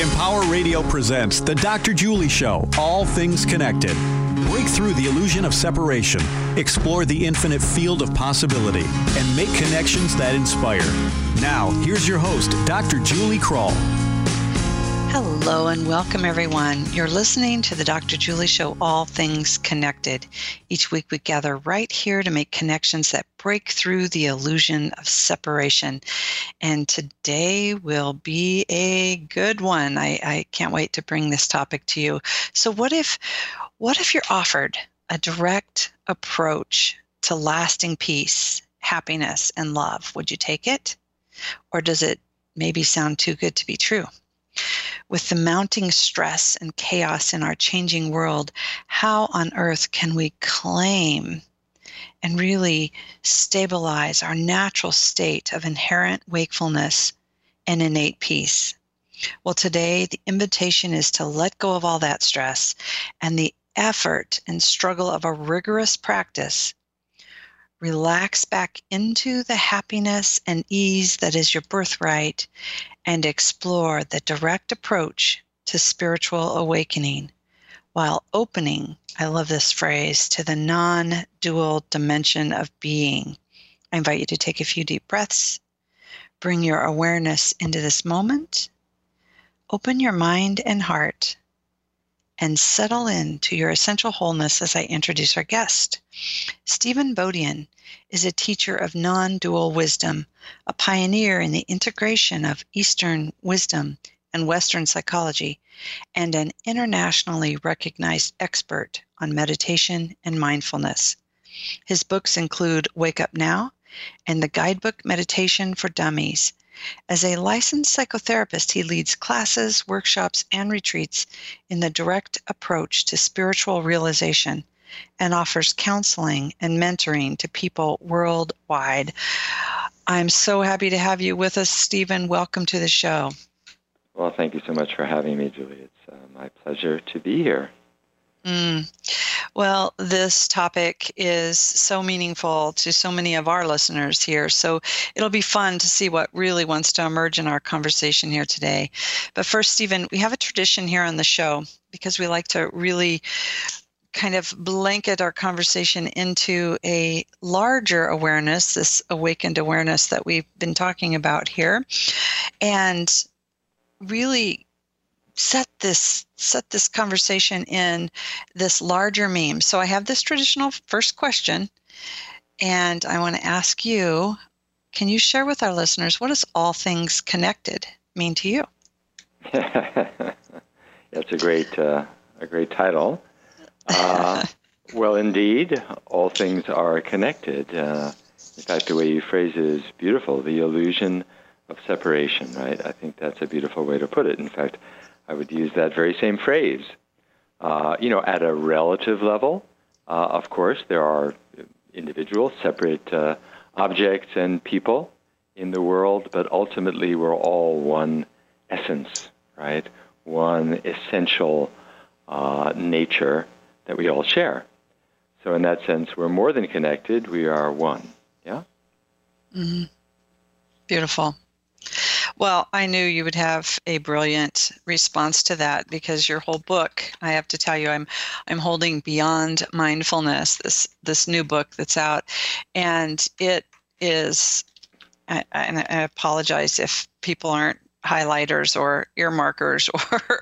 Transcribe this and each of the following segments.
Empower Radio presents The Dr. Julie Show, All Things Connected. Break through the illusion of separation, explore the infinite field of possibility, and make connections that inspire. Now, here's your host, Dr. Julie Krull. Hello and welcome, everyone. You're listening to the Dr. Julie Show, All Things Connected. Each week we gather right here to make connections that break through the illusion of separation. And today will be a good one. I, I can't wait to bring this topic to you. So, what if, what if you're offered a direct approach to lasting peace, happiness, and love? Would you take it? Or does it maybe sound too good to be true? With the mounting stress and chaos in our changing world, how on earth can we claim and really stabilize our natural state of inherent wakefulness and innate peace? Well, today the invitation is to let go of all that stress and the effort and struggle of a rigorous practice relax back into the happiness and ease that is your birthright and explore the direct approach to spiritual awakening while opening, I love this phrase, to the non dual dimension of being. I invite you to take a few deep breaths, bring your awareness into this moment, open your mind and heart and settle in to your essential wholeness as I introduce our guest. Stephen Bodian is a teacher of non dual wisdom, a pioneer in the integration of Eastern wisdom and Western psychology, and an internationally recognized expert on meditation and mindfulness. His books include Wake Up Now and the Guidebook Meditation for Dummies as a licensed psychotherapist, he leads classes, workshops, and retreats in the direct approach to spiritual realization and offers counseling and mentoring to people worldwide. I'm so happy to have you with us, Stephen. Welcome to the show. Well, thank you so much for having me, Julie. It's uh, my pleasure to be here. Mm. Well, this topic is so meaningful to so many of our listeners here. So it'll be fun to see what really wants to emerge in our conversation here today. But first, Stephen, we have a tradition here on the show because we like to really kind of blanket our conversation into a larger awareness, this awakened awareness that we've been talking about here, and really set this set this conversation in this larger meme. So I have this traditional first question, and I want to ask you: Can you share with our listeners what does all things connected mean to you? That's a great uh, a great title. Uh, well, indeed, all things are connected. Uh, in fact, the way you phrase it is beautiful. The illusion of separation, right? I think that's a beautiful way to put it. In fact, I would use that very same phrase. Uh, you know, at a relative level, uh, of course, there are individual, separate uh, objects and people in the world, but ultimately we're all one essence, right? One essential uh, nature that we all share. So, in that sense, we're more than connected, we are one. Yeah? Mm-hmm. Beautiful. Well, I knew you would have a brilliant response to that because your whole book, I have to tell you, I'm I'm holding Beyond Mindfulness, this this new book that's out, and it is. I, and I apologize if people aren't highlighters or earmarkers or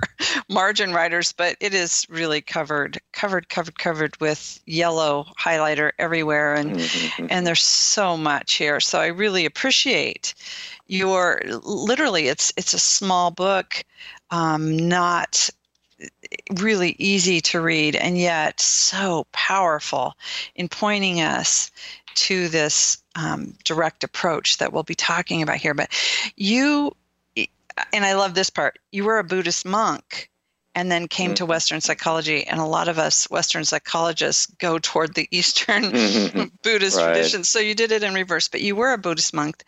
margin writers, but it is really covered, covered, covered, covered with yellow highlighter everywhere, and mm-hmm. and there's so much here. So I really appreciate your literally. It's it's a small book, um, not really easy to read, and yet so powerful in pointing us to this um, direct approach that we'll be talking about here. But you and I love this part. You were a Buddhist monk and then came to mm-hmm. Western psychology. And a lot of us Western psychologists go toward the Eastern. Buddhist right. tradition. So you did it in reverse, but you were a Buddhist monk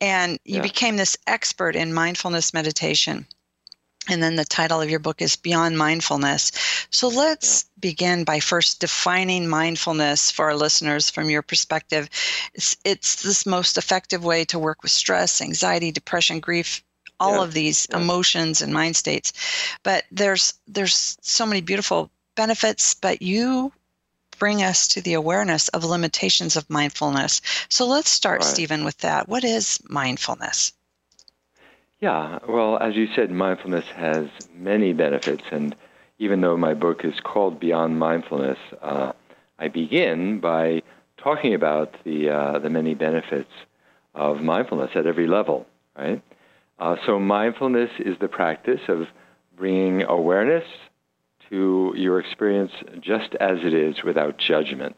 and you yeah. became this expert in mindfulness meditation. And then the title of your book is Beyond Mindfulness. So let's yeah. begin by first defining mindfulness for our listeners from your perspective. It's, it's this most effective way to work with stress, anxiety, depression, grief, all of these emotions and mind states. But there's there's so many beautiful benefits, but you bring us to the awareness of limitations of mindfulness. So let's start, right. Stephen, with that. What is mindfulness? Yeah, well, as you said, mindfulness has many benefits, and even though my book is called Beyond Mindfulness, uh, I begin by talking about the uh, the many benefits of mindfulness at every level. Right. Uh, so mindfulness is the practice of bringing awareness to your experience just as it is without judgment.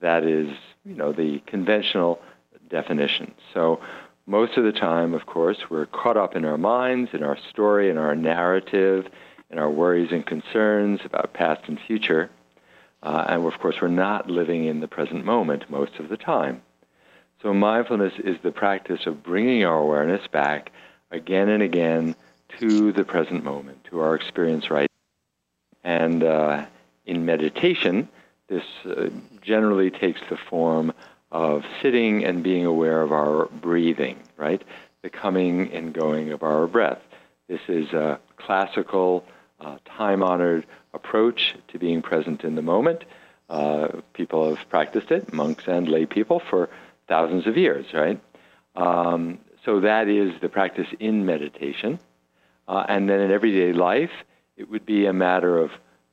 That is, you know, the conventional definition. So most of the time, of course, we're caught up in our minds, in our story, in our narrative, in our worries and concerns about past and future. Uh, and of course, we're not living in the present moment most of the time. So mindfulness is the practice of bringing our awareness back again and again to the present moment, to our experience right and uh, in meditation, this uh, generally takes the form of sitting and being aware of our breathing, right? The coming and going of our breath. This is a classical, uh, time honored approach to being present in the moment. Uh, people have practiced it, monks and lay people, for thousands of years, right? Um, so that is the practice in meditation. Uh, and then in everyday life, it would be a matter of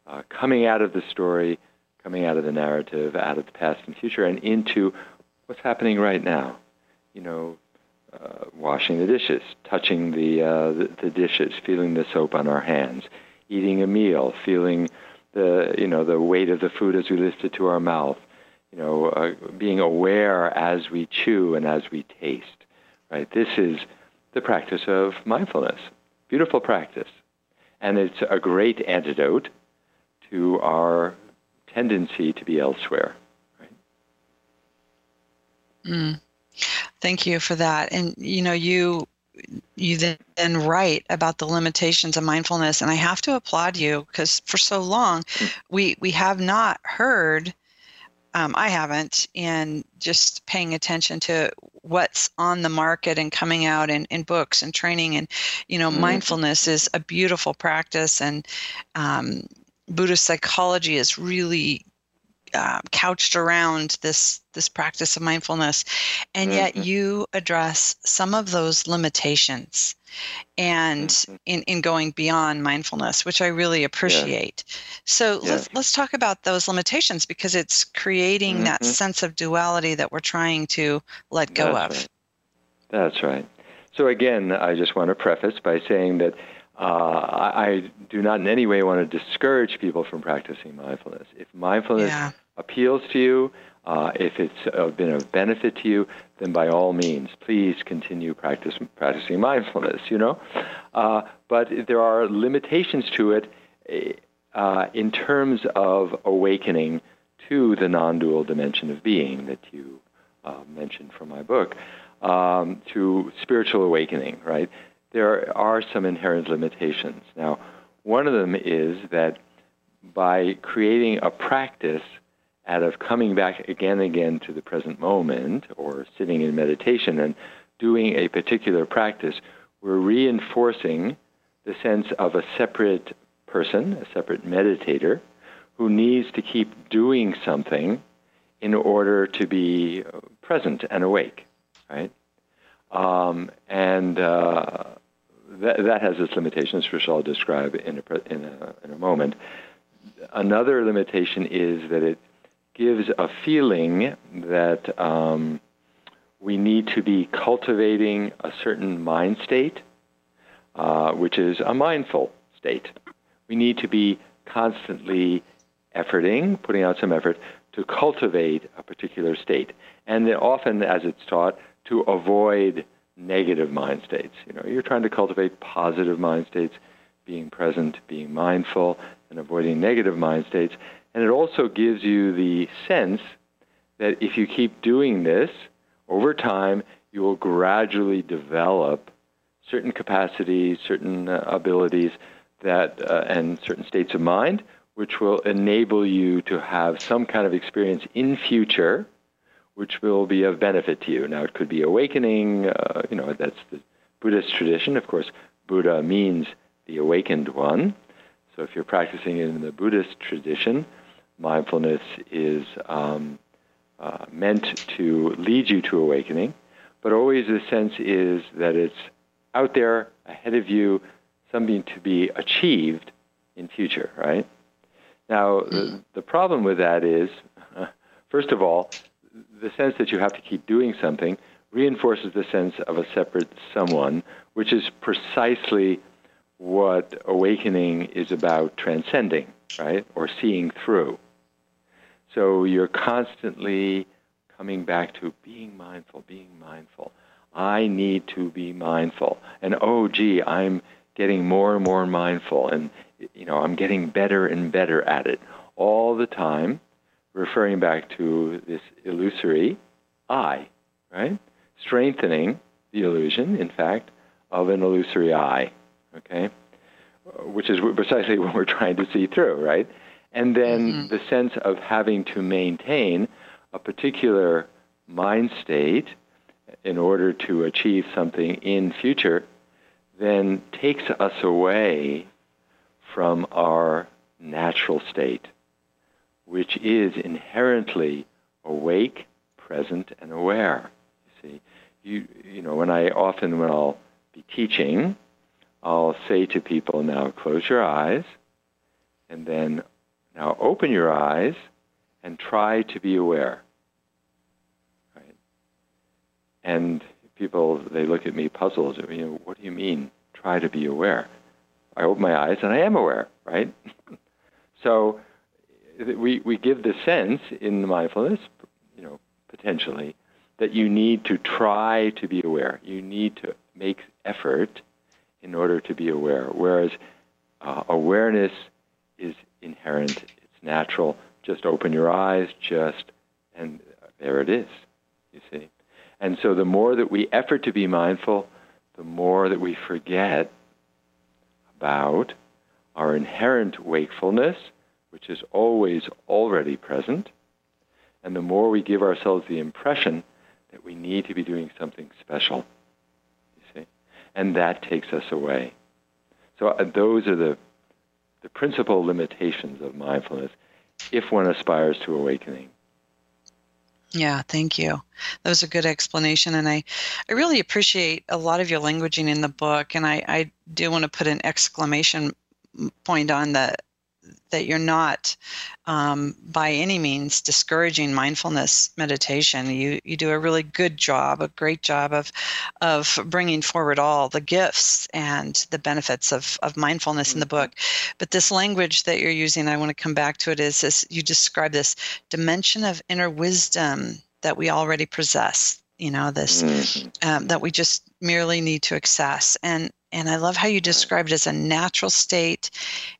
uh, coming out of the story, coming out of the narrative, out of the past and future, and into what's happening right now. You know, uh, washing the dishes, touching the, uh, the, the dishes, feeling the soap on our hands, eating a meal, feeling the you know the weight of the food as we lift it to our mouth. You know, uh, being aware as we chew and as we taste. Right. This is the practice of mindfulness. Beautiful practice. And it's a great antidote to our tendency to be elsewhere. Right? Mm. Thank you for that. And you know, you you then write about the limitations of mindfulness, and I have to applaud you because for so long mm. we we have not heard. Um, I haven't, in just paying attention to what's on the market and coming out in, in books and training and you know mm-hmm. mindfulness is a beautiful practice and um, buddhist psychology is really uh, couched around this this practice of mindfulness and yet mm-hmm. you address some of those limitations and mm-hmm. in, in going beyond mindfulness which i really appreciate yeah. so yeah. let's let's talk about those limitations because it's creating mm-hmm. that sense of duality that we're trying to let go That's of right. That's right. So again, I just want to preface by saying that uh, I, I, do not in any way want to discourage people from practicing mindfulness. If mindfulness yeah. appeals to you, uh, if it's uh, been of benefit to you, then by all means, please continue practice, practicing mindfulness. You know, uh, but there are limitations to it uh, in terms of awakening to the non-dual dimension of being that you uh, mentioned from my book, um, to spiritual awakening. Right? There are some inherent limitations. Now, one of them is that by creating a practice out of coming back again and again to the present moment or sitting in meditation and doing a particular practice, we're reinforcing the sense of a separate person, a separate meditator, who needs to keep doing something in order to be present and awake, right? Um, and uh, that, that has its limitations, which I'll describe in a, in a, in a moment. Another limitation is that it gives a feeling that um, we need to be cultivating a certain mind state, uh, which is a mindful state. We need to be constantly efforting, putting out some effort to cultivate a particular state. And then often, as it's taught, to avoid negative mind states. You know, you're trying to cultivate positive mind states, being present, being mindful, and avoiding negative mind states. And it also gives you the sense that if you keep doing this over time, you will gradually develop certain capacities, certain uh, abilities that, uh, and certain states of mind, which will enable you to have some kind of experience in future which will be of benefit to you. Now, it could be awakening, uh, you know, that's the Buddhist tradition. Of course, Buddha means the awakened one. So if you're practicing in the Buddhist tradition, mindfulness is um, uh, meant to lead you to awakening, but always the sense is that it's out there ahead of you, something to be achieved in future, right? Now, the, the problem with that is, uh, first of all, the sense that you have to keep doing something reinforces the sense of a separate someone, which is precisely what awakening is about transcending, right? Or seeing through. So you're constantly coming back to being mindful, being mindful. I need to be mindful. And oh, gee, I'm getting more and more mindful. And, you know, I'm getting better and better at it all the time, referring back to this illusory I, right? Strengthening the illusion, in fact, of an illusory I, okay? Which is precisely what we're trying to see through, right? And then mm-hmm. the sense of having to maintain a particular mind state in order to achieve something in future then takes us away from our natural state, which is inherently awake, present, and aware. You see, you you know when I often when I'll be teaching, I'll say to people, now close your eyes, and then now open your eyes and try to be aware. Right? And people, they look at me puzzled. You know, what do you mean, try to be aware? I open my eyes and I am aware, right? so we, we give the sense in the mindfulness, you know, potentially, that you need to try to be aware. You need to make effort in order to be aware. Whereas uh, awareness is inherent, it's natural. Just open your eyes, just, and there it is, you see. And so the more that we effort to be mindful, the more that we forget about our inherent wakefulness, which is always already present, and the more we give ourselves the impression that we need to be doing something special, you see, and that takes us away. So uh, those are the the principal limitations of mindfulness if one aspires to awakening. Yeah, thank you. That was a good explanation. And I, I really appreciate a lot of your languaging in the book. And I, I do want to put an exclamation point on the that you're not um, by any means discouraging mindfulness meditation. You you do a really good job, a great job of of bringing forward all the gifts and the benefits of of mindfulness mm-hmm. in the book. But this language that you're using, I want to come back to it. Is this you describe this dimension of inner wisdom that we already possess? You know this mm-hmm. um, that we just merely need to access and and I love how you describe it as a natural state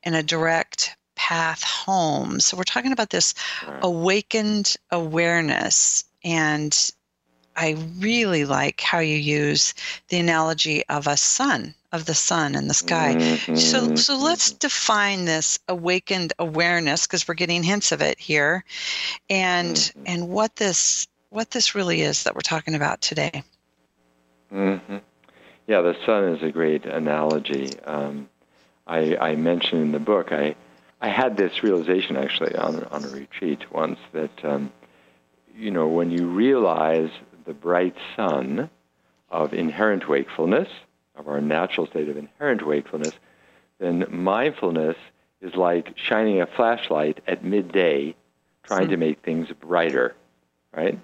and a direct path home. So we're talking about this awakened awareness and I really like how you use the analogy of a sun, of the sun and the sky. Mm-hmm. So, so let's define this awakened awareness because we're getting hints of it here, and mm-hmm. and what this what this really is that we're talking about today. Mm-hmm. Yeah, the sun is a great analogy. Um, I, I mentioned in the book I I had this realization actually on, on a retreat once that, um, you know, when you realize the bright sun of inherent wakefulness, of our natural state of inherent wakefulness, then mindfulness is like shining a flashlight at midday, trying mm. to make things brighter, right?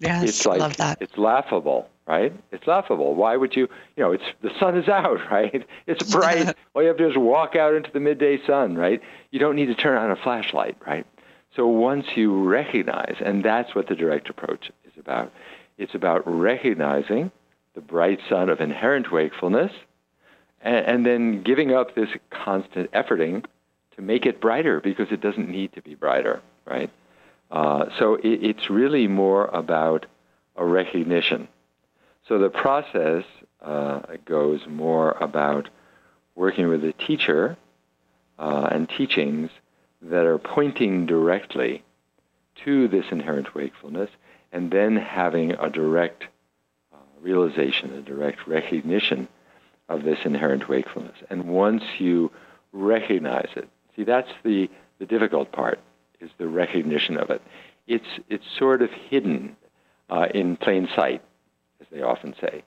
Yes, it's like, love that. It's laughable right? It's laughable. Why would you, you know, it's the sun is out, right? It's bright. All you have to do is walk out into the midday sun, right? You don't need to turn on a flashlight, right? So once you recognize, and that's what the direct approach is about, it's about recognizing the bright sun of inherent wakefulness and, and then giving up this constant efforting to make it brighter because it doesn't need to be brighter, right? Uh, so it, it's really more about a recognition so the process uh, goes more about working with a teacher uh, and teachings that are pointing directly to this inherent wakefulness and then having a direct uh, realization, a direct recognition of this inherent wakefulness. And once you recognize it, see, that's the, the difficult part, is the recognition of it. It's, it's sort of hidden uh, in plain sight, as they often say.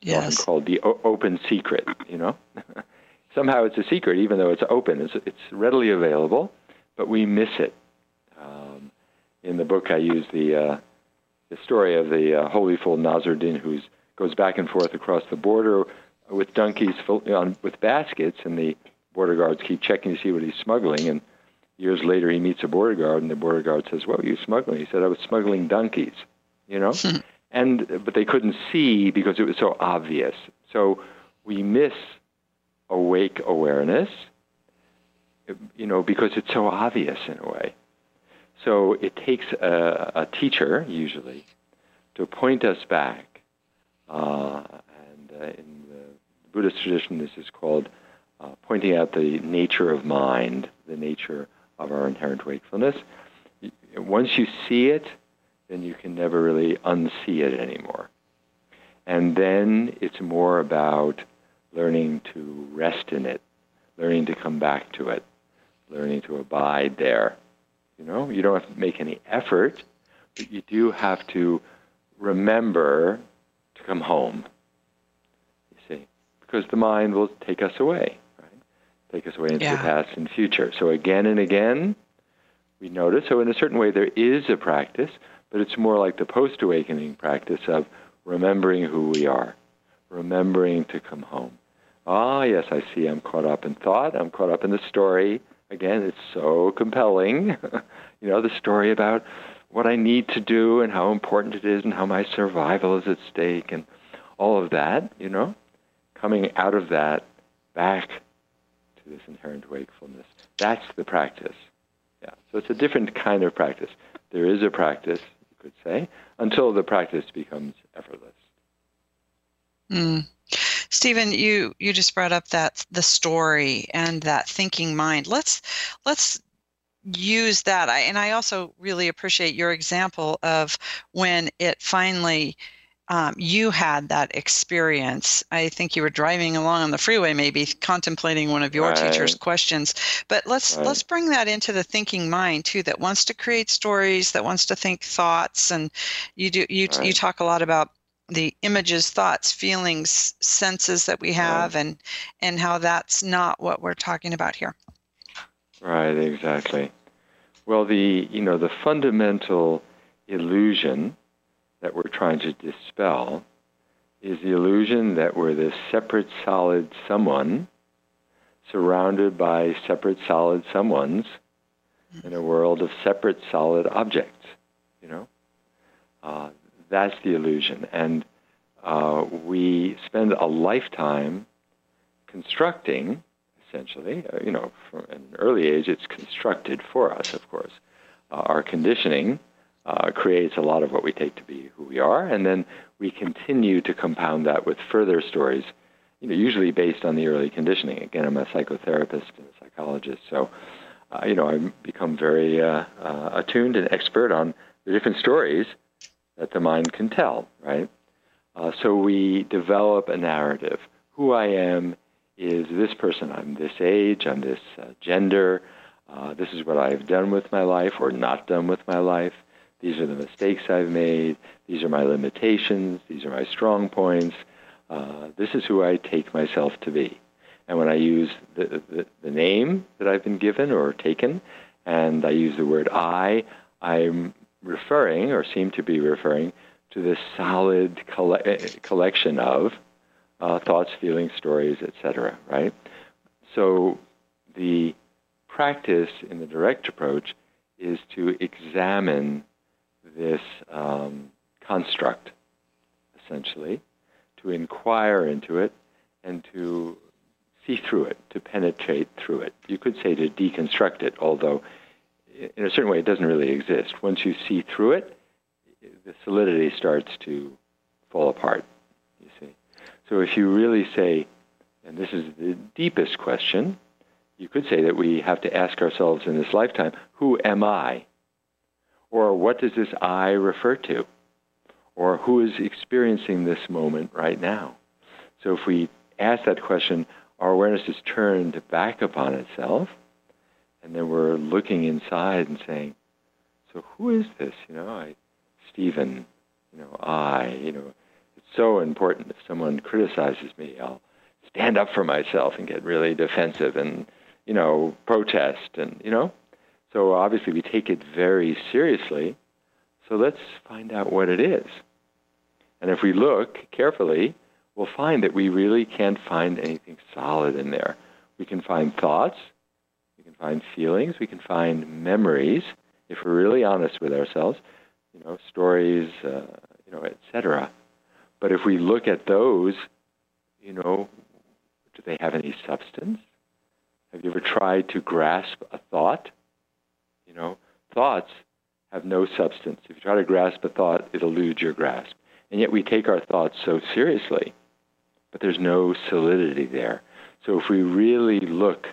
Yes. often called the o- open secret, you know? Somehow it's a secret, even though it's open. It's, it's readily available, but we miss it. Um, in the book, I use the, uh, the story of the uh, holy fool Nasruddin who goes back and forth across the border with donkeys full, on, with baskets, and the border guards keep checking to see what he's smuggling. And years later, he meets a border guard, and the border guard says, "What were you smuggling?" He said, "I was smuggling donkeys." You know, and but they couldn't see because it was so obvious. So we miss awake awareness, you know, because it's so obvious in a way. So it takes a, a teacher usually to point us back, uh, and uh, in the Buddhist tradition, this is called uh, pointing out the nature of mind, the nature of our inherent wakefulness. Once you see it, then you can never really unsee it anymore. And then it's more about learning to rest in it, learning to come back to it, learning to abide there. You know, you don't have to make any effort, but you do have to remember to come home. You see, because the mind will take us away, right? Take us away into Yeah. the past and future. So again and again, we notice. So in a certain way, there is a practice, but it's more like the post-awakening practice of remembering who we are, remembering to come home. Ah, yes, I see. I'm caught up in thought. I'm caught up in the story. Again, it's so compelling. you know, the story about what I need to do and how important it is and how my survival is at stake and all of that, you know, coming out of that back to this inherent wakefulness. That's the practice. Yeah. So it's a different kind of practice. There is a practice, could say, until the practice becomes effortless. Mm. Stephen, you you just brought up that the story and that thinking mind. Let's let's use that. I, and I also really appreciate your example of when it finally um, you had that experience. I think you were driving along on the freeway, maybe contemplating one of your Right. teacher's questions. But let's Right. let's bring that into the thinking mind too, that wants to create stories, that wants to think thoughts, and you do you you talk a lot about the images, thoughts, feelings, senses that we have, and and how that's not what we're talking about here. Right, exactly. Well, the you know the fundamental illusion that we're trying to dispel is the illusion that we're this separate, solid someone surrounded by separate, solid someones in a world of separate, solid objects. You know, uh, that's the illusion, and uh, we spend a lifetime constructing essentially. Uh, you know, from an early age, it's constructed for us, of course. Uh, our conditioning uh, creates a lot of what we take to be who we are, and then we continue to compound that with further stories, you know, usually based on the early conditioning. Again, I'm a psychotherapist and a psychologist, so, uh, you know, I've become very uh, uh, attuned and expert on the different stories that the mind can tell, right? Uh, so we develop a narrative. Who I am is this person. I'm this age, I'm this uh, gender, this is what I've done with my life or not done with my life. These are the mistakes I've made. These are my limitations. These are my strong points. Uh, this is who I take myself to be. And when I use the, the, the name that I've been given or taken, and I use the word I, I'm referring or seem to be referring to this solid colle- collection of uh, thoughts, feelings, stories, etc. Right? So the practice in the direct approach is to examine this um, construct, essentially, to inquire into it and to see through it, to penetrate through it. You could say to deconstruct it, although in a certain way it doesn't really exist. Once you see through it, the solidity starts to fall apart, you see. So if you really say, and this is the deepest question, you could say that we have to ask ourselves in this lifetime, who am I? Or what does this I refer to? or who is experiencing this moment right now. So if we ask that question, our awareness is turned back upon itself, and then we're looking inside and saying, so who is this? You know, I, Stephen, you know, I, you know, it's so important if someone criticizes me, I'll stand up for myself and get really defensive and, you know, protest and, you know. So obviously we take it very seriously. So let's find out what it is. And if we look carefully, we'll find that we really can't find anything solid in there. We can find thoughts, we can find feelings, we can find memories, if we're really honest with ourselves, you know, stories, uh, you know, etc. But if we look at those, you know, do they have any substance? Have you ever tried to grasp a thought? You know, thoughts have no substance. If you try to grasp a thought, it eludes your grasp. And yet we take our thoughts so seriously, but there's no solidity there. So if we really look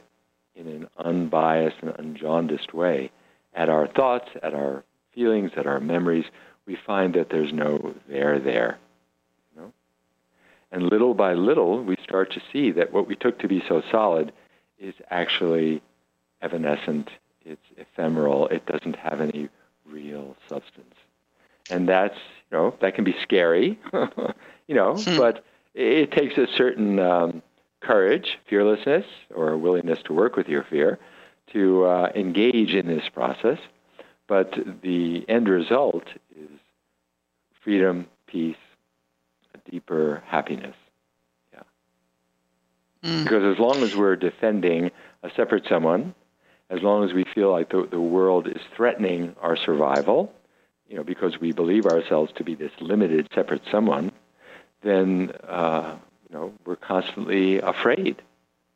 in an unbiased and unjaundiced way at our thoughts, at our feelings, at our memories, we find that there's no there there. You know? And little by little, we start to see that what we took to be so solid is actually evanescent, it's ephemeral, it doesn't have any real substance. And that's, you know, that can be scary, you know, hmm. but it takes a certain um, courage, fearlessness, or a willingness to work with your fear to uh, engage in this process. But the end result is freedom, peace, a deeper happiness. Yeah. Mm. Because as long as we're defending a separate someone, as long as we feel like the, the world is threatening our survival, you know, because we believe ourselves to be this limited, separate someone, then uh, you know we're constantly afraid,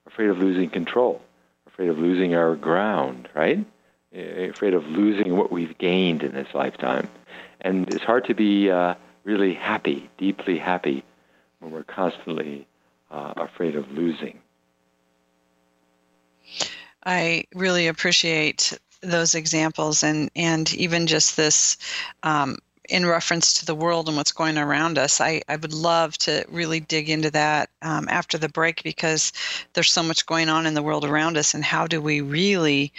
afraid of losing control, afraid of losing our ground, right? Afraid of losing what we've gained in this lifetime, and it's hard to be uh, really happy, deeply happy, when we're constantly uh, afraid of losing. I really appreciate those examples and and even just this um, in reference to the world and what's going around us. I, I would love to really dig into that um, after the break because there's so much going on in the world around us, and how do we really,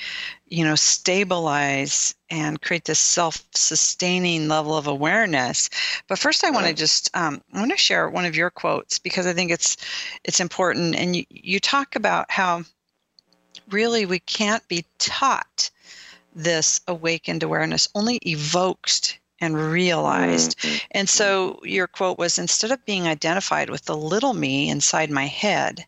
you know, stabilize and create this self-sustaining level of awareness? But first, I want to just um, I want to share one of your quotes because I think it's it's important, and you you talk about how really we can't be taught this awakened awareness only evoked and realized. Mm-hmm. And so your quote was instead of being identified with the little me inside my head,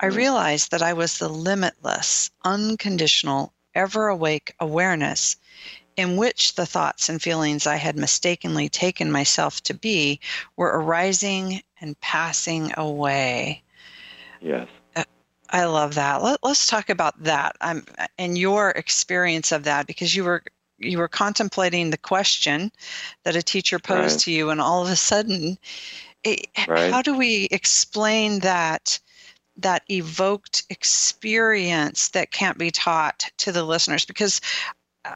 I mm-hmm. realized that I was the limitless, unconditional, ever awake awareness in which the thoughts and feelings I had mistakenly taken myself to be were arising and passing away. Yes. I love that. Let, us talk about that um, and your experience of that because you were you were contemplating the question that a teacher posed right. to you, and all of a sudden, it, right. how do we explain that? that evoked experience that can't be taught to the listeners because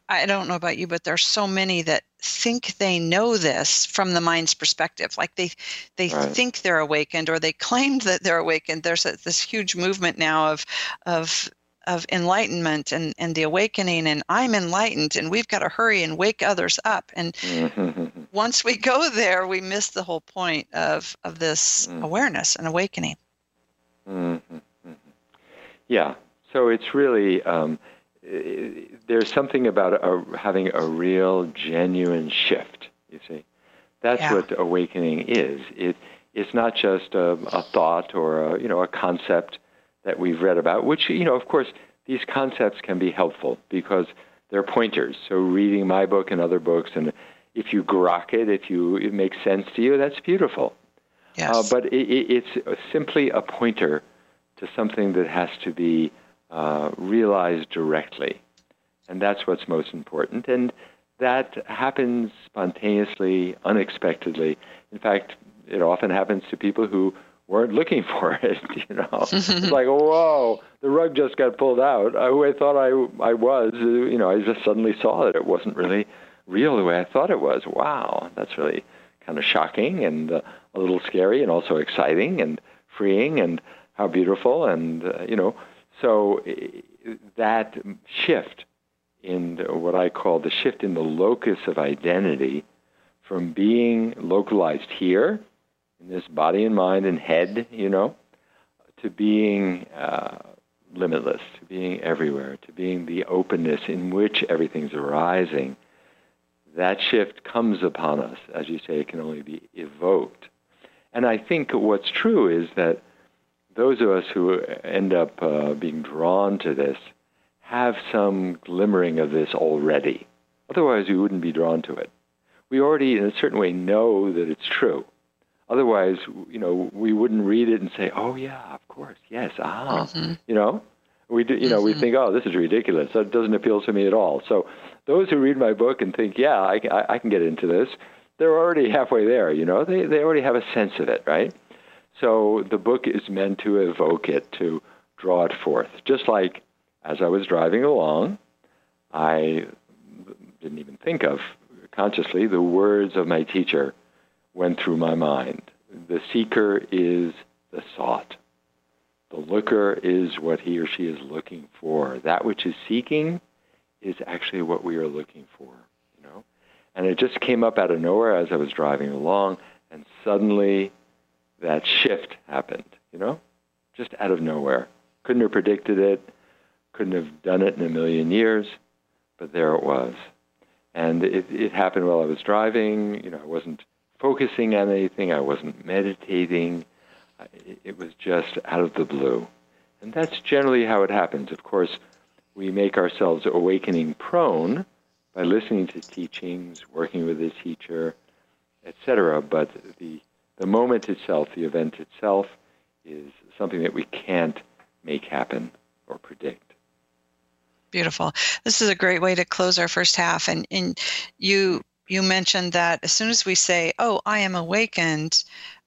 I don't know about you, but there's so many that think they know this from the mind's perspective. Like they they right. think they're awakened or they claim that they're awakened. There's a, this huge movement now of of of enlightenment and, and the awakening and I'm enlightened and we've got to hurry and wake others up. And once we go there, we miss the whole point of, of this mm. awareness and awakening. Mm-hmm. Yeah. So it's really um, there's something about a, having a real, genuine shift. You see, that's yeah. what awakening is. It it's not just a, a thought or a, you know a concept that we've read about. Which you know, of course, these concepts can be helpful because they're pointers. So reading my book and other books, and if you grok it, if you it makes sense to you, that's beautiful. Yes. Uh, but it, it, it's simply a pointer to something that has to be uh, realized directly. And that's what's most important. And that happens spontaneously, unexpectedly. In fact, it often happens to people who weren't looking for it. You know, it's like, whoa, the rug just got pulled out. I, who I thought I I was, you know, I just suddenly saw that it wasn't really real the way I thought it was. Wow, that's really kind of shocking and uh, a little scary and also exciting and freeing and how beautiful and uh, you know so that shift in what I call the shift in the locus of identity from being localized here in this body and mind and head, you know, to being uh, limitless, to being everywhere, to being the openness in which everything's arising. That shift comes upon us, as you say, it can only be evoked. And I think what's true is that those of us who end up uh, being drawn to this have some glimmering of this already. Otherwise, we wouldn't be drawn to it. We already, in a certain way, know that it's true. Otherwise, you know, we wouldn't read it and say, "Oh yeah, of course, yes, ah," mm-hmm. you know. We do, you know, mm-hmm. we think, "Oh, this is ridiculous. That doesn't appeal to me at all." So, those who read my book and think, "Yeah, I, I, I can get into this," they're already halfway there. You know, they they already have a sense of it, right? So the book is meant to evoke it, to draw it forth. Just like as I was driving along, I didn't even think of consciously the words of my teacher went through my mind. The seeker is the sought. The looker is what he or she is looking for. That which is seeking is actually what we are looking for, you know? And it just came up out of nowhere as I was driving along, and suddenly that shift happened, you know? Just out of nowhere. Couldn't have predicted it, couldn't have done it in a million years, but there it was. And it, it happened while I was driving. You know, I wasn't focusing on anything, I wasn't meditating. It, it was just out of the blue. And that's generally how it happens. Of course, we make ourselves awakening prone by listening to teachings, working with a teacher, etc. But the the moment itself, the event itself, is something that we can't make happen or predict. Beautiful. This is a great way to close our first half. And, and you you mentioned that as soon as we say, "Oh, I am awakened,"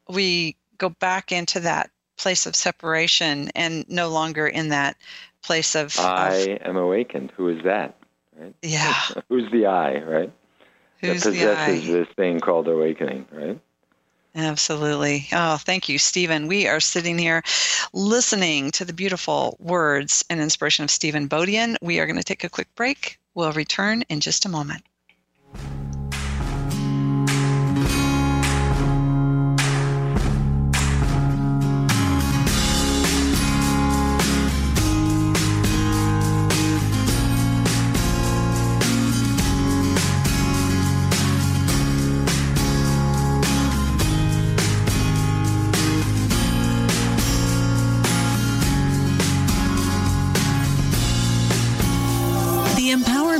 we go back into that place of separation and no longer in that place of I of, am awakened. Who is that? Right? Yeah. Who's the I, right? Who's that possesses this thing called awakening, right? Absolutely. Oh, thank you, Stephen. We are sitting here listening to the beautiful words and inspiration of Stephen Bodian. We are going to take a quick break. We'll return in just a moment.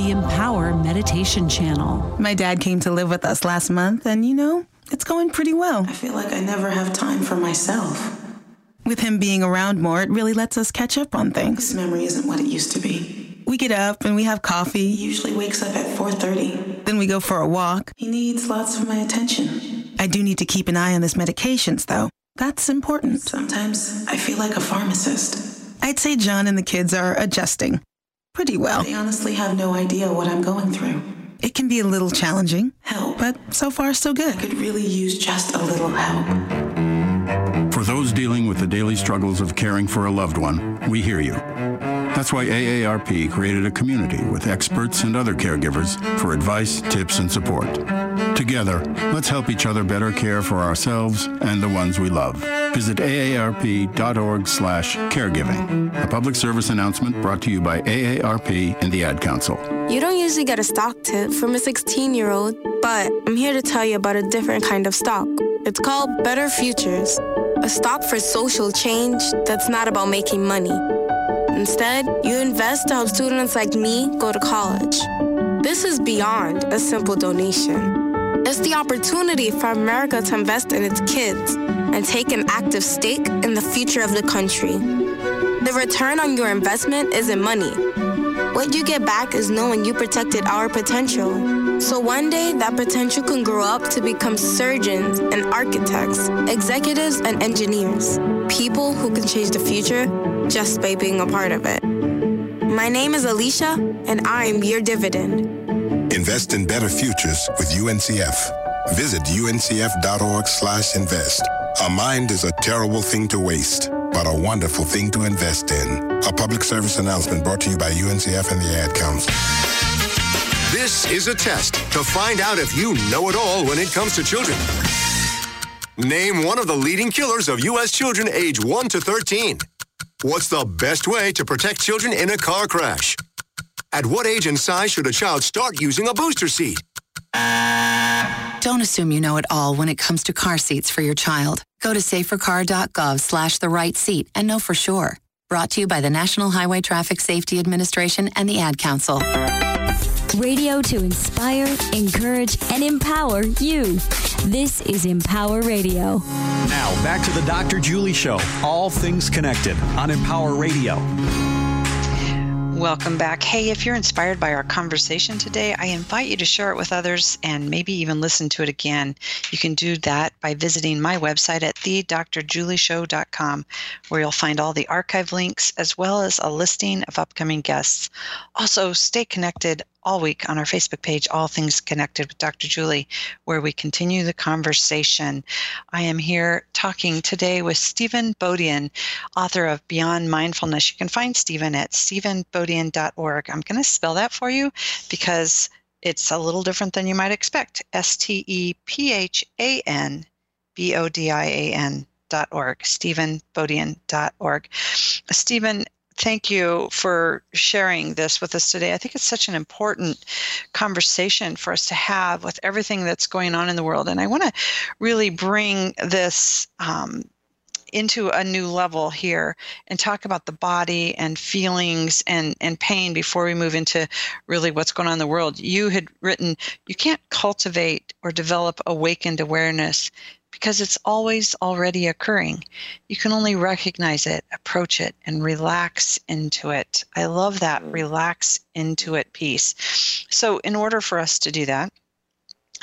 the Empower Meditation Channel. My dad came to live with us last month, and you know, it's going pretty well. I feel like I never have time for myself. With him being around more, it really lets us catch up on things. His memory isn't what it used to be. We get up and we have coffee. He usually wakes up at 4:30. Then we go for a walk. He needs lots of my attention. I do need to keep an eye on his medications though. That's important. Sometimes I feel like a pharmacist. I'd say John and the kids are adjusting. Pretty well. They honestly have no idea what I'm going through. It can be a little challenging. Help. But so far, so good. I could really use just a little help. For those dealing with the daily struggles of caring for a loved one, we hear you. That's why AARP created a community with experts and other caregivers for advice, tips, and support. Together, let's help each other better care for ourselves and the ones we love. Visit aarp.org slash caregiving. A public service announcement brought to you by AARP and the Ad Council. You don't usually get a stock tip from a 16-year-old, but I'm here to tell you about a different kind of stock. It's called Better Futures, a stock for social change that's not about making money. Instead, you invest to help students like me go to college. This is beyond a simple donation. It's the opportunity for America to invest in its kids and take an active stake in the future of the country. The return on your investment isn't money. What you get back is knowing you protected our potential. So one day, that potential can grow up to become surgeons and architects, executives and engineers, people who can change the future just by being a part of it. My name is Alicia, and I'm your dividend. Invest in better futures with UNCF. Visit uncf.org slash invest. A mind is a terrible thing to waste, but a wonderful thing to invest in. A public service announcement brought to you by UNCF and the Ad Council. This is a test to find out if you know it all when it comes to children. Name one of the leading killers of U.S. children age 1 to 13. What's the best way to protect children in a car crash? At what age and size should a child start using a booster seat? Don't assume you know it all when it comes to car seats for your child. Go to safercar.gov slash the right seat and know for sure. Brought to you by the National Highway Traffic Safety Administration and the Ad Council. Radio to inspire, encourage, and empower you. This is Empower Radio. Now, back to the Dr. Julie Show. All things connected on Empower Radio. Welcome back. Hey, if you're inspired by our conversation today, I invite you to share it with others and maybe even listen to it again. You can do that by visiting my website at thedrjulieshow.com, where you'll find all the archive links as well as a listing of upcoming guests. Also, stay connected all week on our Facebook page, All Things Connected with Dr. Julie, where we continue the conversation. I am here talking today with Stephan Bodian, author of Beyond Mindfulness. You can find Stephan at stephanbodian.org. I'm going to spell that for you because it's a little different than you might expect. S T E P H A N B O D I A N dot org, stephanbodian.org. Stephan, thank you for sharing this with us today. I think it's such an important conversation for us to have with everything that's going on in the world. And I want to really bring this um, into a new level here and talk about the body and feelings and, and pain before we move into really what's going on in the world. You had written, you can't cultivate or develop awakened awareness because it's always already occurring. You can only recognize it, approach it, and relax into it. I love that mm. relax into it piece. So, in order for us to do that,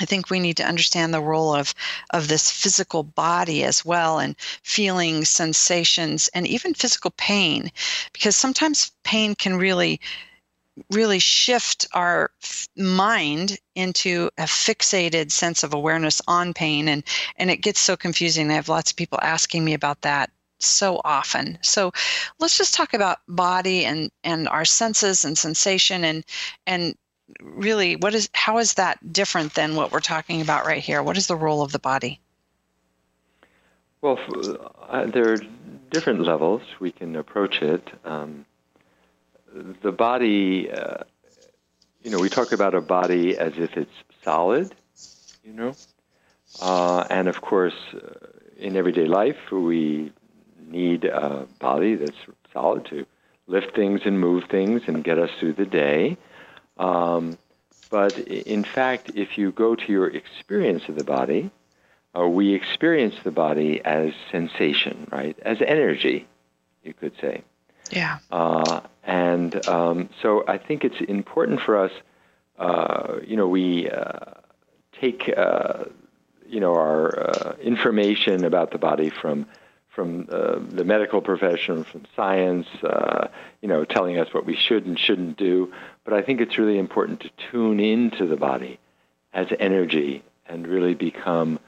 I think we need to understand the role of, of this physical body as well, and feelings, sensations, and even physical pain, because sometimes pain can really really shift our mind into a fixated sense of awareness on pain. And and it gets so confusing. I have lots of people asking me about that so often. So let's just talk about body and and our senses and sensation and and really what is how is that different than what we're talking about right here? What is the role of the body? Well uh, there are different levels. We can approach it um, the body, uh, you know, we talk about a body as if it's solid, you know, uh, and of course, uh, in everyday life, we need a body that's solid to lift things and move things and get us through the day. Um, but in fact, if you go to your experience of the body, uh, we experience the body as sensation, right? As energy, you could say. Yeah. Uh, and um, so I think it's important for us, uh, you know, we uh, take, uh, you know, our uh, information about the body from from uh, the medical profession, from science, you know, telling us what we should and shouldn't do. But I think it's really important to tune into the body as energy and really become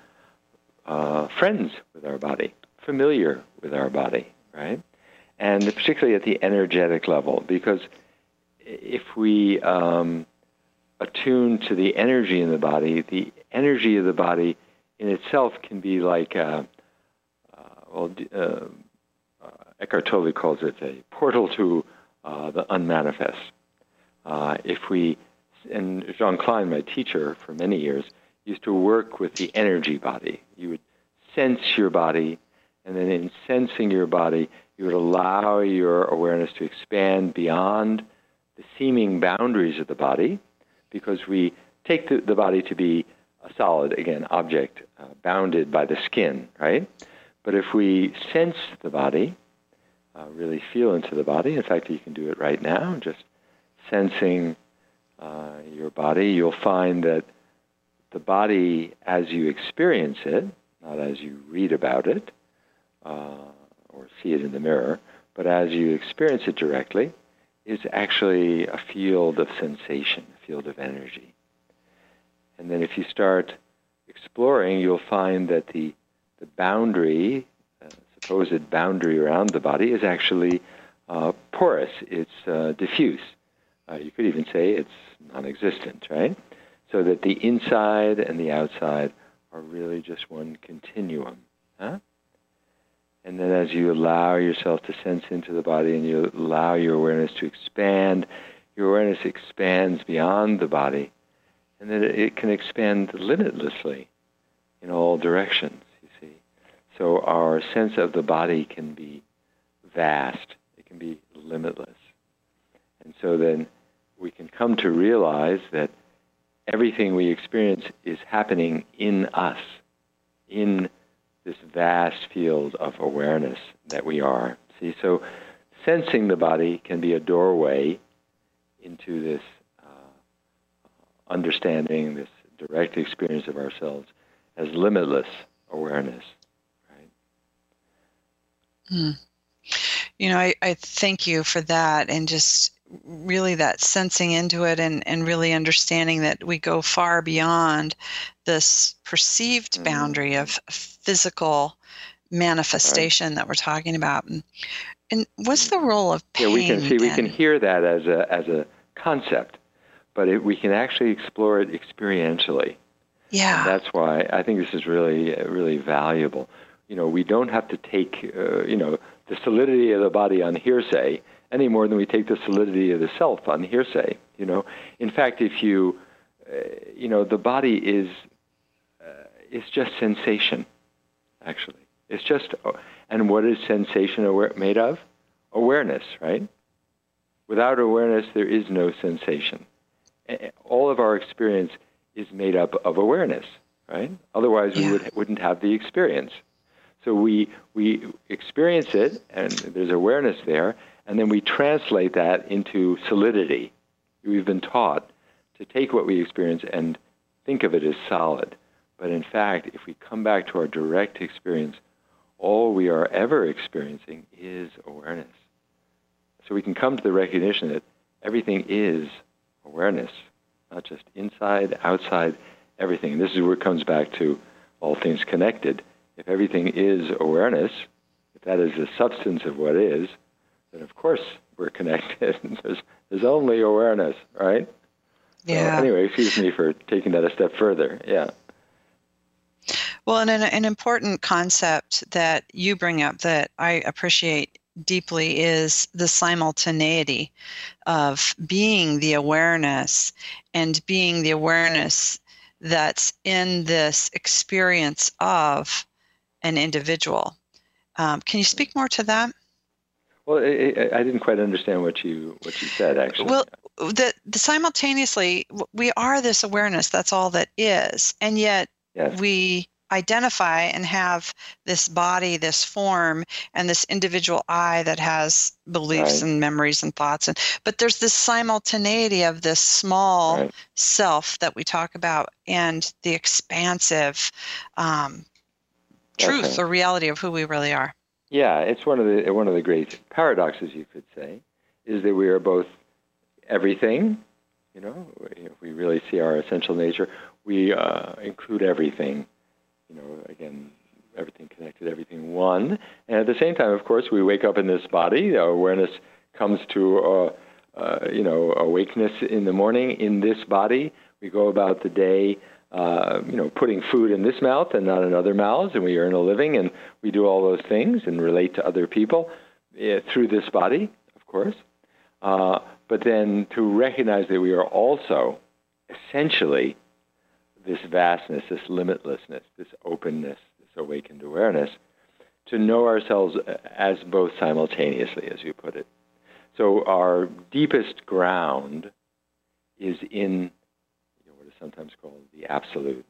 friends with our body, familiar with our body, right? And particularly at the energetic level, because if we um, attune to the energy in the body, the energy of the body in itself can be like, a, uh, well, uh, uh, Eckhart Tolle calls it a portal to uh, the unmanifest. Uh, if we, and Jean Klein, my teacher for many years, used to work with the energy body. You would sense your body, and then in sensing your body, you would allow your awareness to expand beyond the seeming boundaries of the body because we take the, the body to be a solid, again, object uh, bounded by the skin, right? But if we sense the body, uh, really feel into the body, in fact, you can do it right now, just sensing uh, your body, you'll find that the body as you experience it, not as you read about it uh, or see it in the mirror, but as you experience it directly, is actually a field of sensation, a field of energy. And then if you start exploring, you'll find that the, the boundary, uh, supposed boundary around the body, is actually uh, porous, it's uh, diffuse. Uh, you could even say it's non existent, right? So that the inside and the outside are really just one continuum. Huh? And then as you allow yourself to sense into the body and you allow your awareness to expand, your awareness expands beyond the body. And then it can expand limitlessly in all directions, you see. So our sense of the body can be vast. It can be limitless. And so then we can come to realize that everything we experience is happening in us, in this vast field of awareness that we are. See, so sensing the body can be a doorway into this uh, understanding, this direct experience of ourselves as limitless awareness. Right? Mm. You know, I, I thank you for that and just really that sensing into it and, and really understanding that we go far beyond this perceived mm-hmm. boundary of physical manifestation right. that we're talking about. And, and, what's the role of pain? Yeah, we can see then? we can hear that as a as a concept, but it, we can actually explore it experientially. Yeah, and that's why I think this is really really valuable. You know, we don't have to take uh, you know the solidity of the body on hearsay any more than we take the solidity of the self on hearsay. You know, in fact, if you, uh, you know, the body is uh, is just sensation. Actually, it's just, and what is sensation aware, made of? Awareness, right? Without awareness, there is no sensation. All of our experience is made up of awareness, right? Otherwise, yeah. we would, wouldn't have the experience. So we we experience it, and there's awareness there, and then we translate that into solidity. We've been taught to take what we experience and think of it as solid. But in fact, if we come back to our direct experience, all we are ever experiencing is awareness. So we can come to the recognition that everything is awareness, not just inside, outside, everything. And this is where it comes back to all things connected. If everything is awareness, if that is the substance of what is, then of course we're connected. there's, there's only awareness, right? Yeah. So anyway, excuse me for taking that a step further. Yeah. Well, and an, an important concept that you bring up that I appreciate deeply is the simultaneity of being the awareness and being the awareness that's in this experience of an individual. Um, can you speak more to that? Well, I, I, didn't quite understand what you what you said actually. Well, the, the simultaneously we are this awareness. That's all that is, and yet yes. we identify and have this body, this form, and this individual I that has beliefs right. and memories and thoughts. And but there's this simultaneity of this small right. self that we talk about and the expansive um, truth or reality of who we really are. Yeah, it's one of the one of the great paradoxes you could say, is that we are both everything. You know, if we really see our essential nature, we uh, include everything. You know, again, everything connected, everything one. And at the same time, of course, we wake up in this body. Our awareness comes to, uh, uh, you know, awakeness in the morning in this body. We go about the day uh, you know, putting food in this mouth and not in other mouths, and we earn a living, and we do all those things and relate to other people uh, through this body, of course. Uh, but then to recognize that we are also essentially this vastness, this limitlessness, this openness, this awakened awareness, to know ourselves as both simultaneously, as you put it. So our deepest ground is in sometimes called the absolute,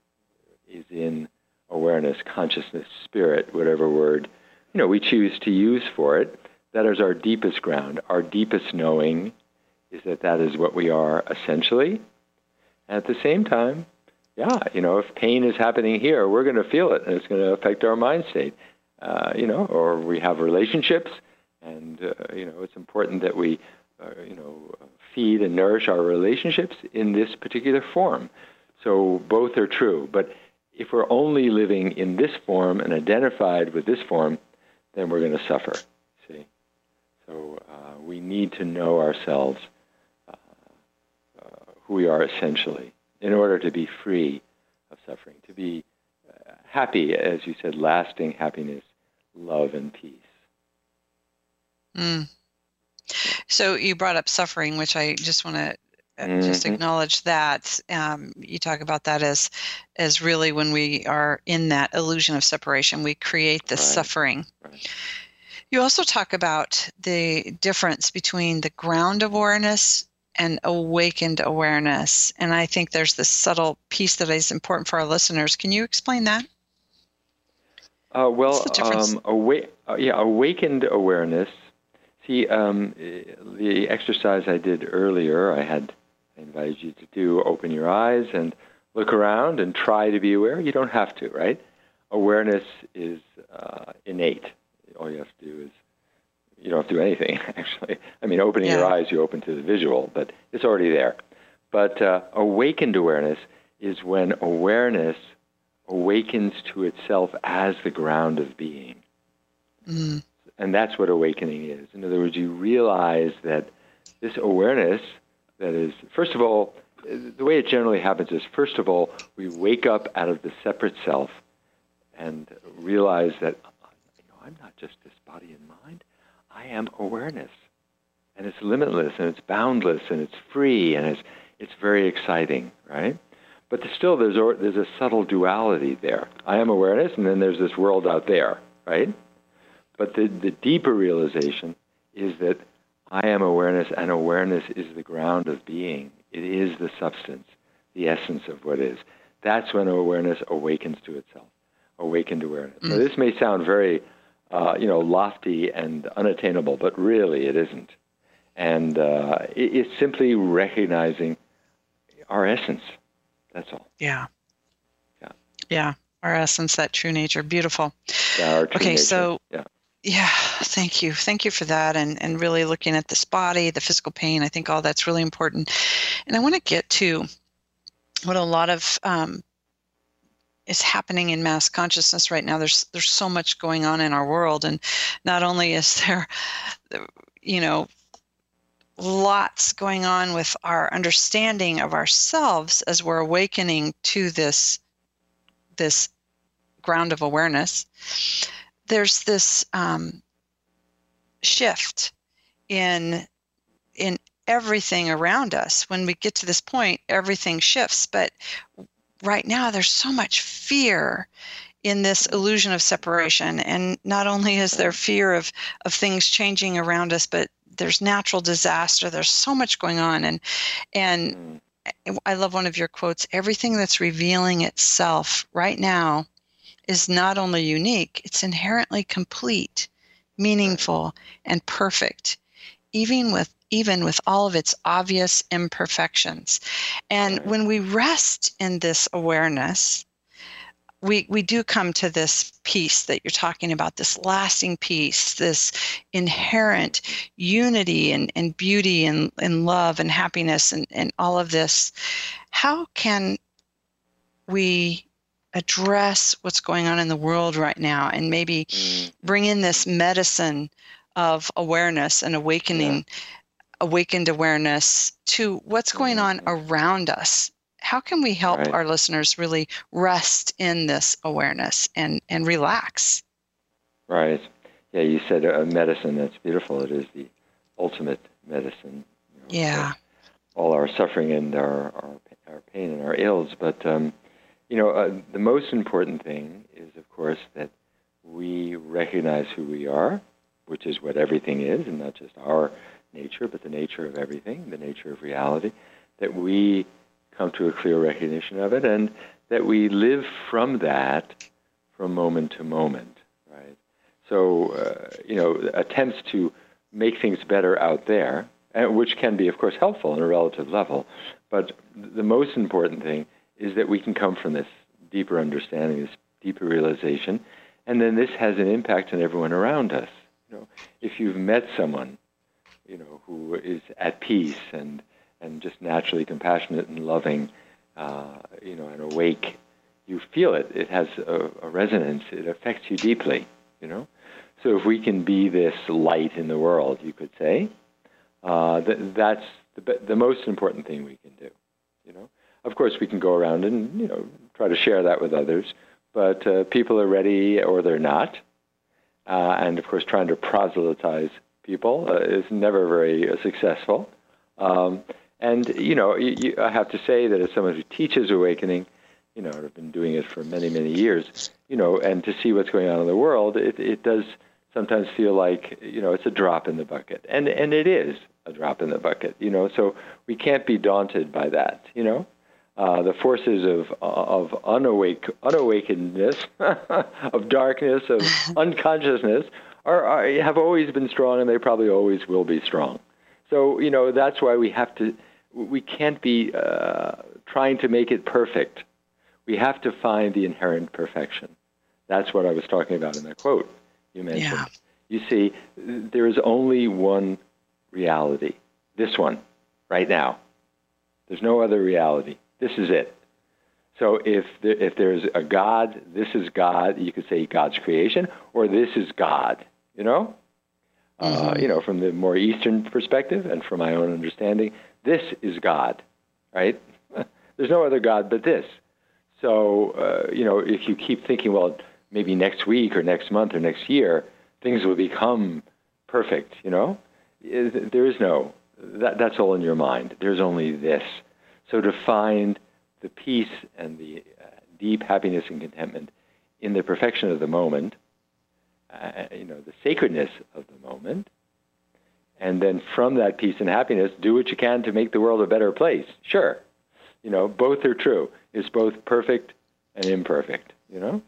is in awareness, consciousness, spirit, whatever word you know we choose to use for it. That is our deepest ground. Our deepest knowing is that that is what we are essentially. And at the same time, yeah, you know, if pain is happening here, we're going to feel it, and it's going to affect our mind state. Uh, you know, or we have relationships, and uh, you know, it's important that we, uh, you know, feed and nourish our relationships in this particular form. So both are true. But if we're only living in this form and identified with this form, then we're going to suffer. See, so uh, we need to know ourselves, uh, uh, who we are essentially, in order to be free of suffering, to be uh, happy, as you said, lasting happiness, love, and peace. Mm. So you brought up suffering, which I just want to mm-hmm. just acknowledge that um, you talk about that as as really when we are in that illusion of separation, we create the right. suffering. Right. You also talk about the difference between the ground awareness and awakened awareness, and I think there's this subtle piece that is important for our listeners. Can you explain that? Uh, well, um, awa- uh, yeah, awakened awareness. See, um, the exercise I did earlier, I had I invited you to do open your eyes and look around and try to be aware. You don't have to, right? Awareness is uh, innate. All you have to do is you don't have to do anything actually. I mean, opening yeah. your eyes, you open to the visual, but it's already there. But uh, awakened awareness is when awareness awakens to itself as the ground of being. Mm. And that's what awakening is. In other words, you realize that this awareness that is, first of all, the way it generally happens is, first of all, we wake up out of the separate self and realize that uh, you know, I'm not just this body and mind. I am awareness, and it's limitless, and it's boundless, and it's free, and it's it's very exciting, right? But still, there's there's a subtle duality there. I am awareness, and then there's this world out there, right? But the the deeper realization is that I am awareness, and awareness is the ground of being. It is the substance, the essence of what is. That's when awareness awakens to itself, awakened awareness. Mm. Now, this may sound very, uh, you know, lofty and unattainable, but really it isn't. And uh, it, it's simply recognizing our essence. That's all. Yeah. Yeah. Yeah. Our essence, that true nature. Beautiful. Yeah, okay, nature. so yeah. Yeah, thank you. Thank you for that. And, and really looking at this body, the physical pain, I think all that's really important. And I want to get to what a lot of um, is happening in mass consciousness right now. There's there's so much going on in our world, and not only is there, you know, lots going on with our understanding of ourselves as we're awakening to this this ground of awareness there's this um, shift in in everything around us. When we get to this point, everything shifts. But right now, there's so much fear in this illusion of separation. And not only is there fear of, of things changing around us, but there's natural disaster. There's so much going on. And and I love one of your quotes, everything that's revealing itself right now is not only unique, it's inherently complete, meaningful, and perfect, even with even with all of its obvious imperfections. And when we rest in this awareness, we, we do come to this peace that you're talking about, this lasting peace, this inherent unity and, and beauty and, and love and happiness and, and all of this. How can we address what's going on in the world right now and maybe mm. bring in this medicine of awareness and awakening yeah. awakened awareness to what's going on mm-hmm. around us how can we help right. our listeners really rest in this awareness and and relax right yeah you said a medicine that's beautiful it is the ultimate medicine you know, yeah all our suffering and our, our, our pain and our ills but um, you know, uh, the most important thing is, of course, that we recognize who we are, which is what everything is, and not just our nature, but the nature of everything, the nature of reality, that we come to a clear recognition of it, and that we live from that from moment to moment, right? So, uh, you know, attempts to make things better out there, which can be, of course, helpful on a relative level, but the most important thing is that we can come from this deeper understanding, this deeper realization, and then this has an impact on everyone around us. You know, if you've met someone, you know, who is at peace and and just naturally compassionate and loving, uh, you know, and awake, you feel it. It has a, a resonance. It affects you deeply. You know, so if we can be this light in the world, you could say, uh, that that's the, the most important thing we can do. You know, of course, we can go around and you know try to share that with others, but uh, people are ready or they're not, uh, and of course, trying to proselytize people uh, is never very uh, successful. Um, and you know, you, you, I have to say that as someone who teaches awakening, you know, I've been doing it for many, many years. You know, and to see what's going on in the world, it, it does sometimes feel like you know it's a drop in the bucket, and and it is a drop in the bucket. You know, so we can't be daunted by that. You know, uh, the forces of of unawake unawakenedness, of darkness, of unconsciousness are, are have always been strong, and they probably always will be strong. So you know that's why we have to. We can't be uh, trying to make it perfect. We have to find the inherent perfection. That's what I was talking about in that quote you mentioned. Yeah. You see, there is only one reality. This one, right now. There's no other reality. This is it. So if there, if there's a God, this is God. You could say God's creation, or this is God. You know, uh, mm-hmm. uh, you know, from the more Eastern perspective and from my own understanding, this is God, right? there's no other God but this. So uh, you know, if you keep thinking, well, maybe next week or next month or next year, things will become perfect. You know, there is no that. That's all in your mind. There's only this. So to find the peace and the uh, deep happiness and contentment in the perfection of the moment, uh, you know, the sacredness of the moment, and then from that peace and happiness, do what you can to make the world a better place. Sure, you know, both are true. It's both perfect and imperfect. You know.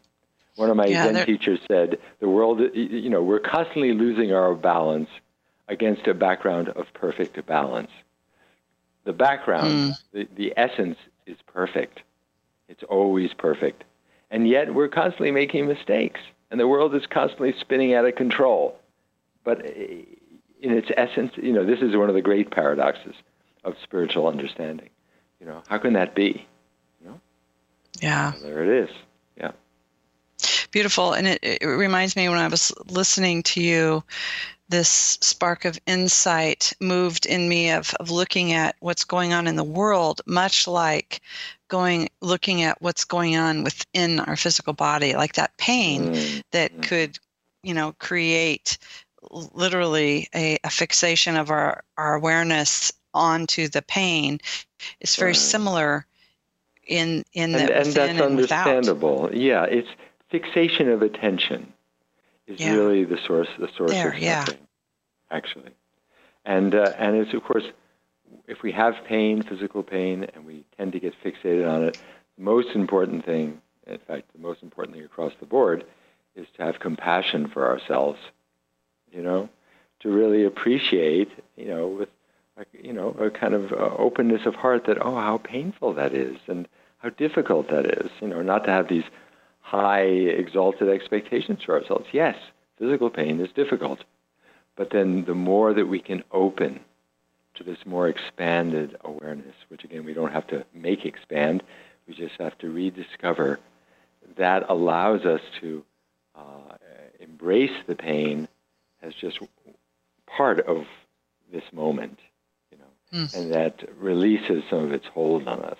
One of my yeah, Zen teachers said, "The world, you know, we're constantly losing our balance against a background of perfect balance. The background, mm. the, the essence is perfect. It's always perfect. And yet we're constantly making mistakes, and the world is constantly spinning out of control. But in its essence, you know, this is one of the great paradoxes of spiritual understanding. You know, how can that be? You know? Yeah. So there it is Yeah. beautiful. And it, it reminds me when I was listening to you, this spark of insight moved in me of, of looking at what's going on in the world, much like going looking at what's going on within our physical body, like that pain mm-hmm. that could, you know, create literally a, a fixation of our, our awareness onto the pain. It's very right. similar in in and, the and that's understandable. Without. Yeah, it's fixation of attention is yeah. really the source the source there, of yeah. actually. And uh, and it's of course if we have pain, physical pain, and we tend to get fixated on it, the most important thing, in fact, the most important thing across the board, is to have compassion for ourselves. You know, to really appreciate, you know, with you know a kind of uh, openness of heart that oh how painful that is and how difficult that is. You know, not to have these high, exalted expectations for ourselves. Yes, physical pain is difficult. But then the more that we can open to this more expanded awareness, which again, we don't have to make expand, we just have to rediscover, that allows us to uh, embrace the pain as just part of this moment, you know, mm. and that releases some of its hold on us.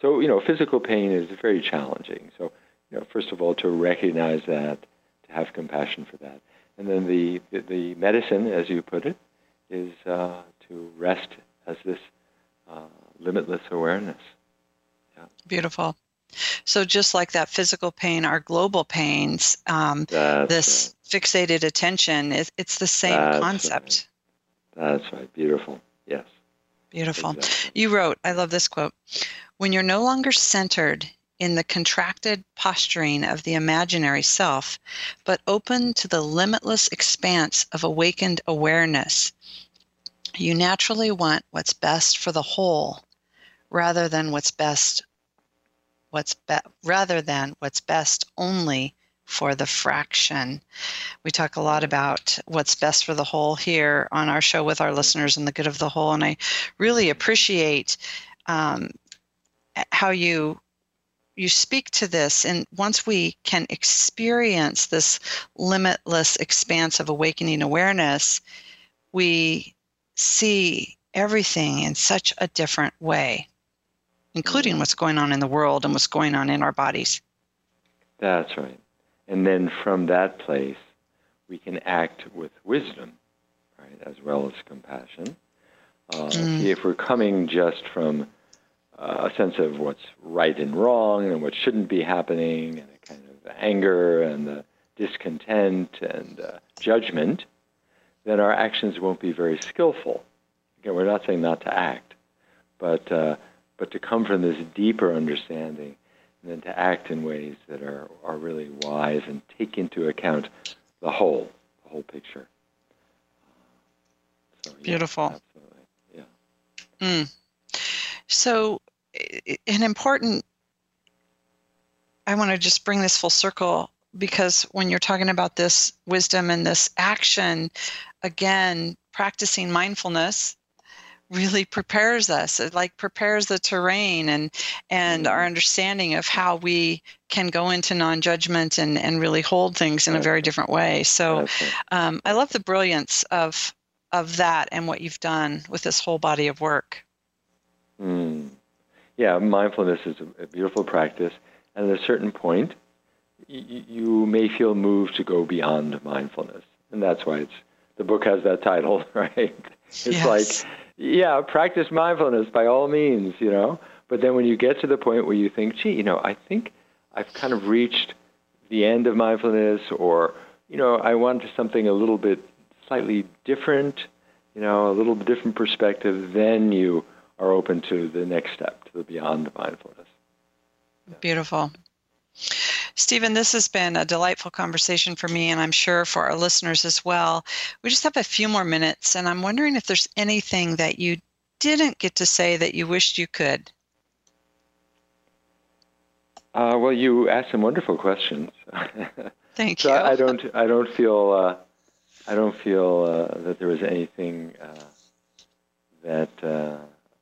So, you know, physical pain is very challenging. So you know, first of all, to recognize that, to have compassion for that. And then the, the medicine, as you put it, is uh, to rest as this uh, limitless awareness. Yeah. Beautiful. So just like that physical pain, our global pains, um, this right. fixated attention, is it's the same That's concept. Right. That's right. Beautiful. Yes. Beautiful. Exactly. You wrote, I love this quote. When you're no longer centered in the contracted posturing of the imaginary self, but open to the limitless expanse of awakened awareness. You naturally want what's best for the whole rather than what's best what's be- rather than what's best only for the fraction. We talk a lot about what's best for the whole here on our show with our listeners and the good of the whole. And I really appreciate um, how you you speak to this and once we can experience this limitless expanse of awakening awareness we see everything in such a different way including what's going on in the world and what's going on in our bodies that's right and then from that place, we can act with wisdom, right, as well as compassion. Uh, mm. if we're coming just from uh, a sense of what's right and wrong and what shouldn't be happening, and a kind of anger and the discontent and uh, judgment, then our actions won't be very skillful. Again, we're not saying not to act, but uh, but to come from this deeper understanding and then to act in ways that are, are really wise and take into account the whole, the whole picture. So, yeah, Beautiful. Absolutely. Yeah. Mm. So, an important, I want to just bring this full circle because when you're talking about this wisdom and this action, again, practicing mindfulness really prepares us. It like prepares the terrain and and our mm-hmm. understanding of how we can go into non-judgment and and really hold things in a very different way. So um, i love the brilliance of of that and what you've done with this whole body of work. Mm. Yeah mindfulness is a, beautiful practice and at a certain point y- you may feel moved to go beyond mindfulness and that's why it's the book has that title right it's yes. like yeah, practice mindfulness by all means, you know. But then when you get to the point where you think, gee, you know, I think I've kind of reached the end of mindfulness, or, you know, I want something a little bit slightly different, you know, a little different perspective, then you are open to the next step, to the beyond mindfulness. Yeah. Beautiful. Stephan, this has been a delightful conversation for me, and I'm sure for our listeners as well. We just have a few more minutes, and I'm wondering if there's anything that you didn't get to say that you wished you could. Uh, well, you asked some wonderful questions. Thank so you. I, I don't. I don't feel. Uh, I don't feel uh, that there was anything uh, that uh,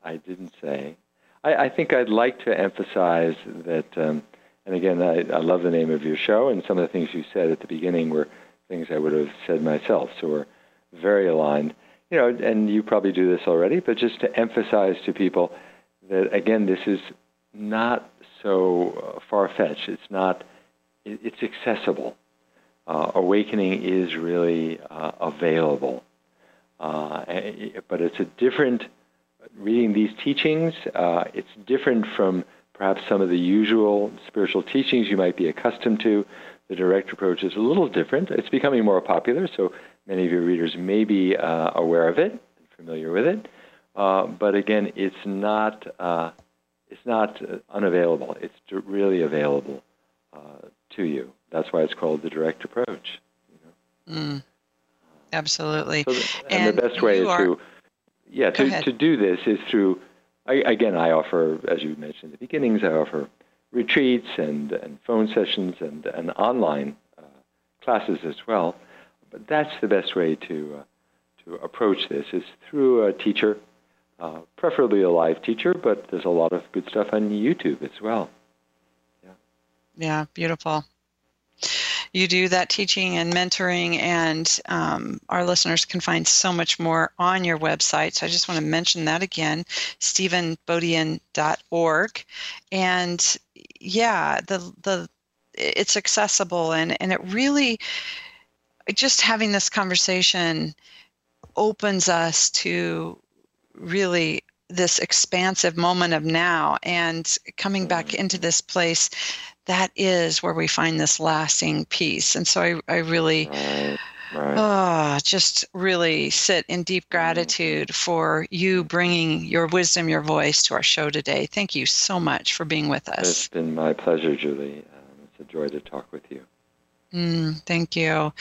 I didn't say. I, I, think I'd like to emphasize that um, and again, I, I love the name of your show, and some of the things you said at the beginning were things I would have said myself. So we're very aligned. You know, and you probably do this already, but just to emphasize to people that again, this is not so uh, far fetched. It's not. It, it's accessible. Uh, awakening is really uh, available, uh, but it's a different. Reading these teachings, uh, it's different from perhaps some of the usual spiritual teachings you might be accustomed to. The direct approach is a little different. It's becoming more popular, so many of your readers may be uh, aware of it, familiar with it. Uh, but again, it's not uh, it's not unavailable. It's really available uh, to you. That's why it's called the direct approach. You know? mm, absolutely. So the, and, and, the best way is are... to yeah to, to do this is through I, again, I offer, as you mentioned at the beginnings, I offer retreats and, and phone sessions and, and online uh, classes as well. But that's the best way to, uh, to approach this is through a teacher, uh, preferably a live teacher, but there's a lot of good stuff on YouTube as well. Yeah, yeah beautiful you do that teaching and mentoring, and um, our listeners can find so much more on your website. So I just want to mention that again, stephanbodian.org. And yeah, the the it's accessible and, and it really just having this conversation opens us to really this expansive moment of now and coming back into this place that is where we find this lasting peace. And so I, I really Right. Oh, just really sit in deep gratitude for you bringing your wisdom, your voice to our show today. Thank you so much for being with us. It's been my pleasure, Julie. Um, it's a joy to talk with you. Mm, thank you.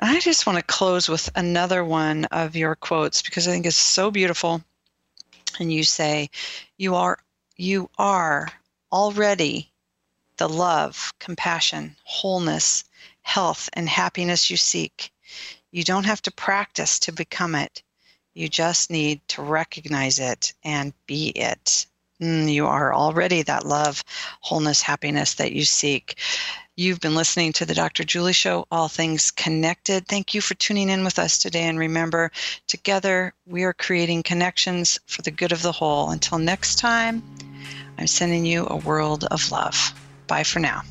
And I just want to close with another one of your quotes because I think it's so beautiful. And you say, "You are, you are already the love, compassion, wholeness, health, and happiness you seek. You don't have to practice to become it. You just need to recognize it and be it. Mm, you are already that love, wholeness, happiness that you seek. You've been listening to the Dr. Julie Show, All Things Connected. Thank you for tuning in with us today. And remember, together we are creating connections for the good of the whole. Until next time, I'm sending you a world of love. Bye for now.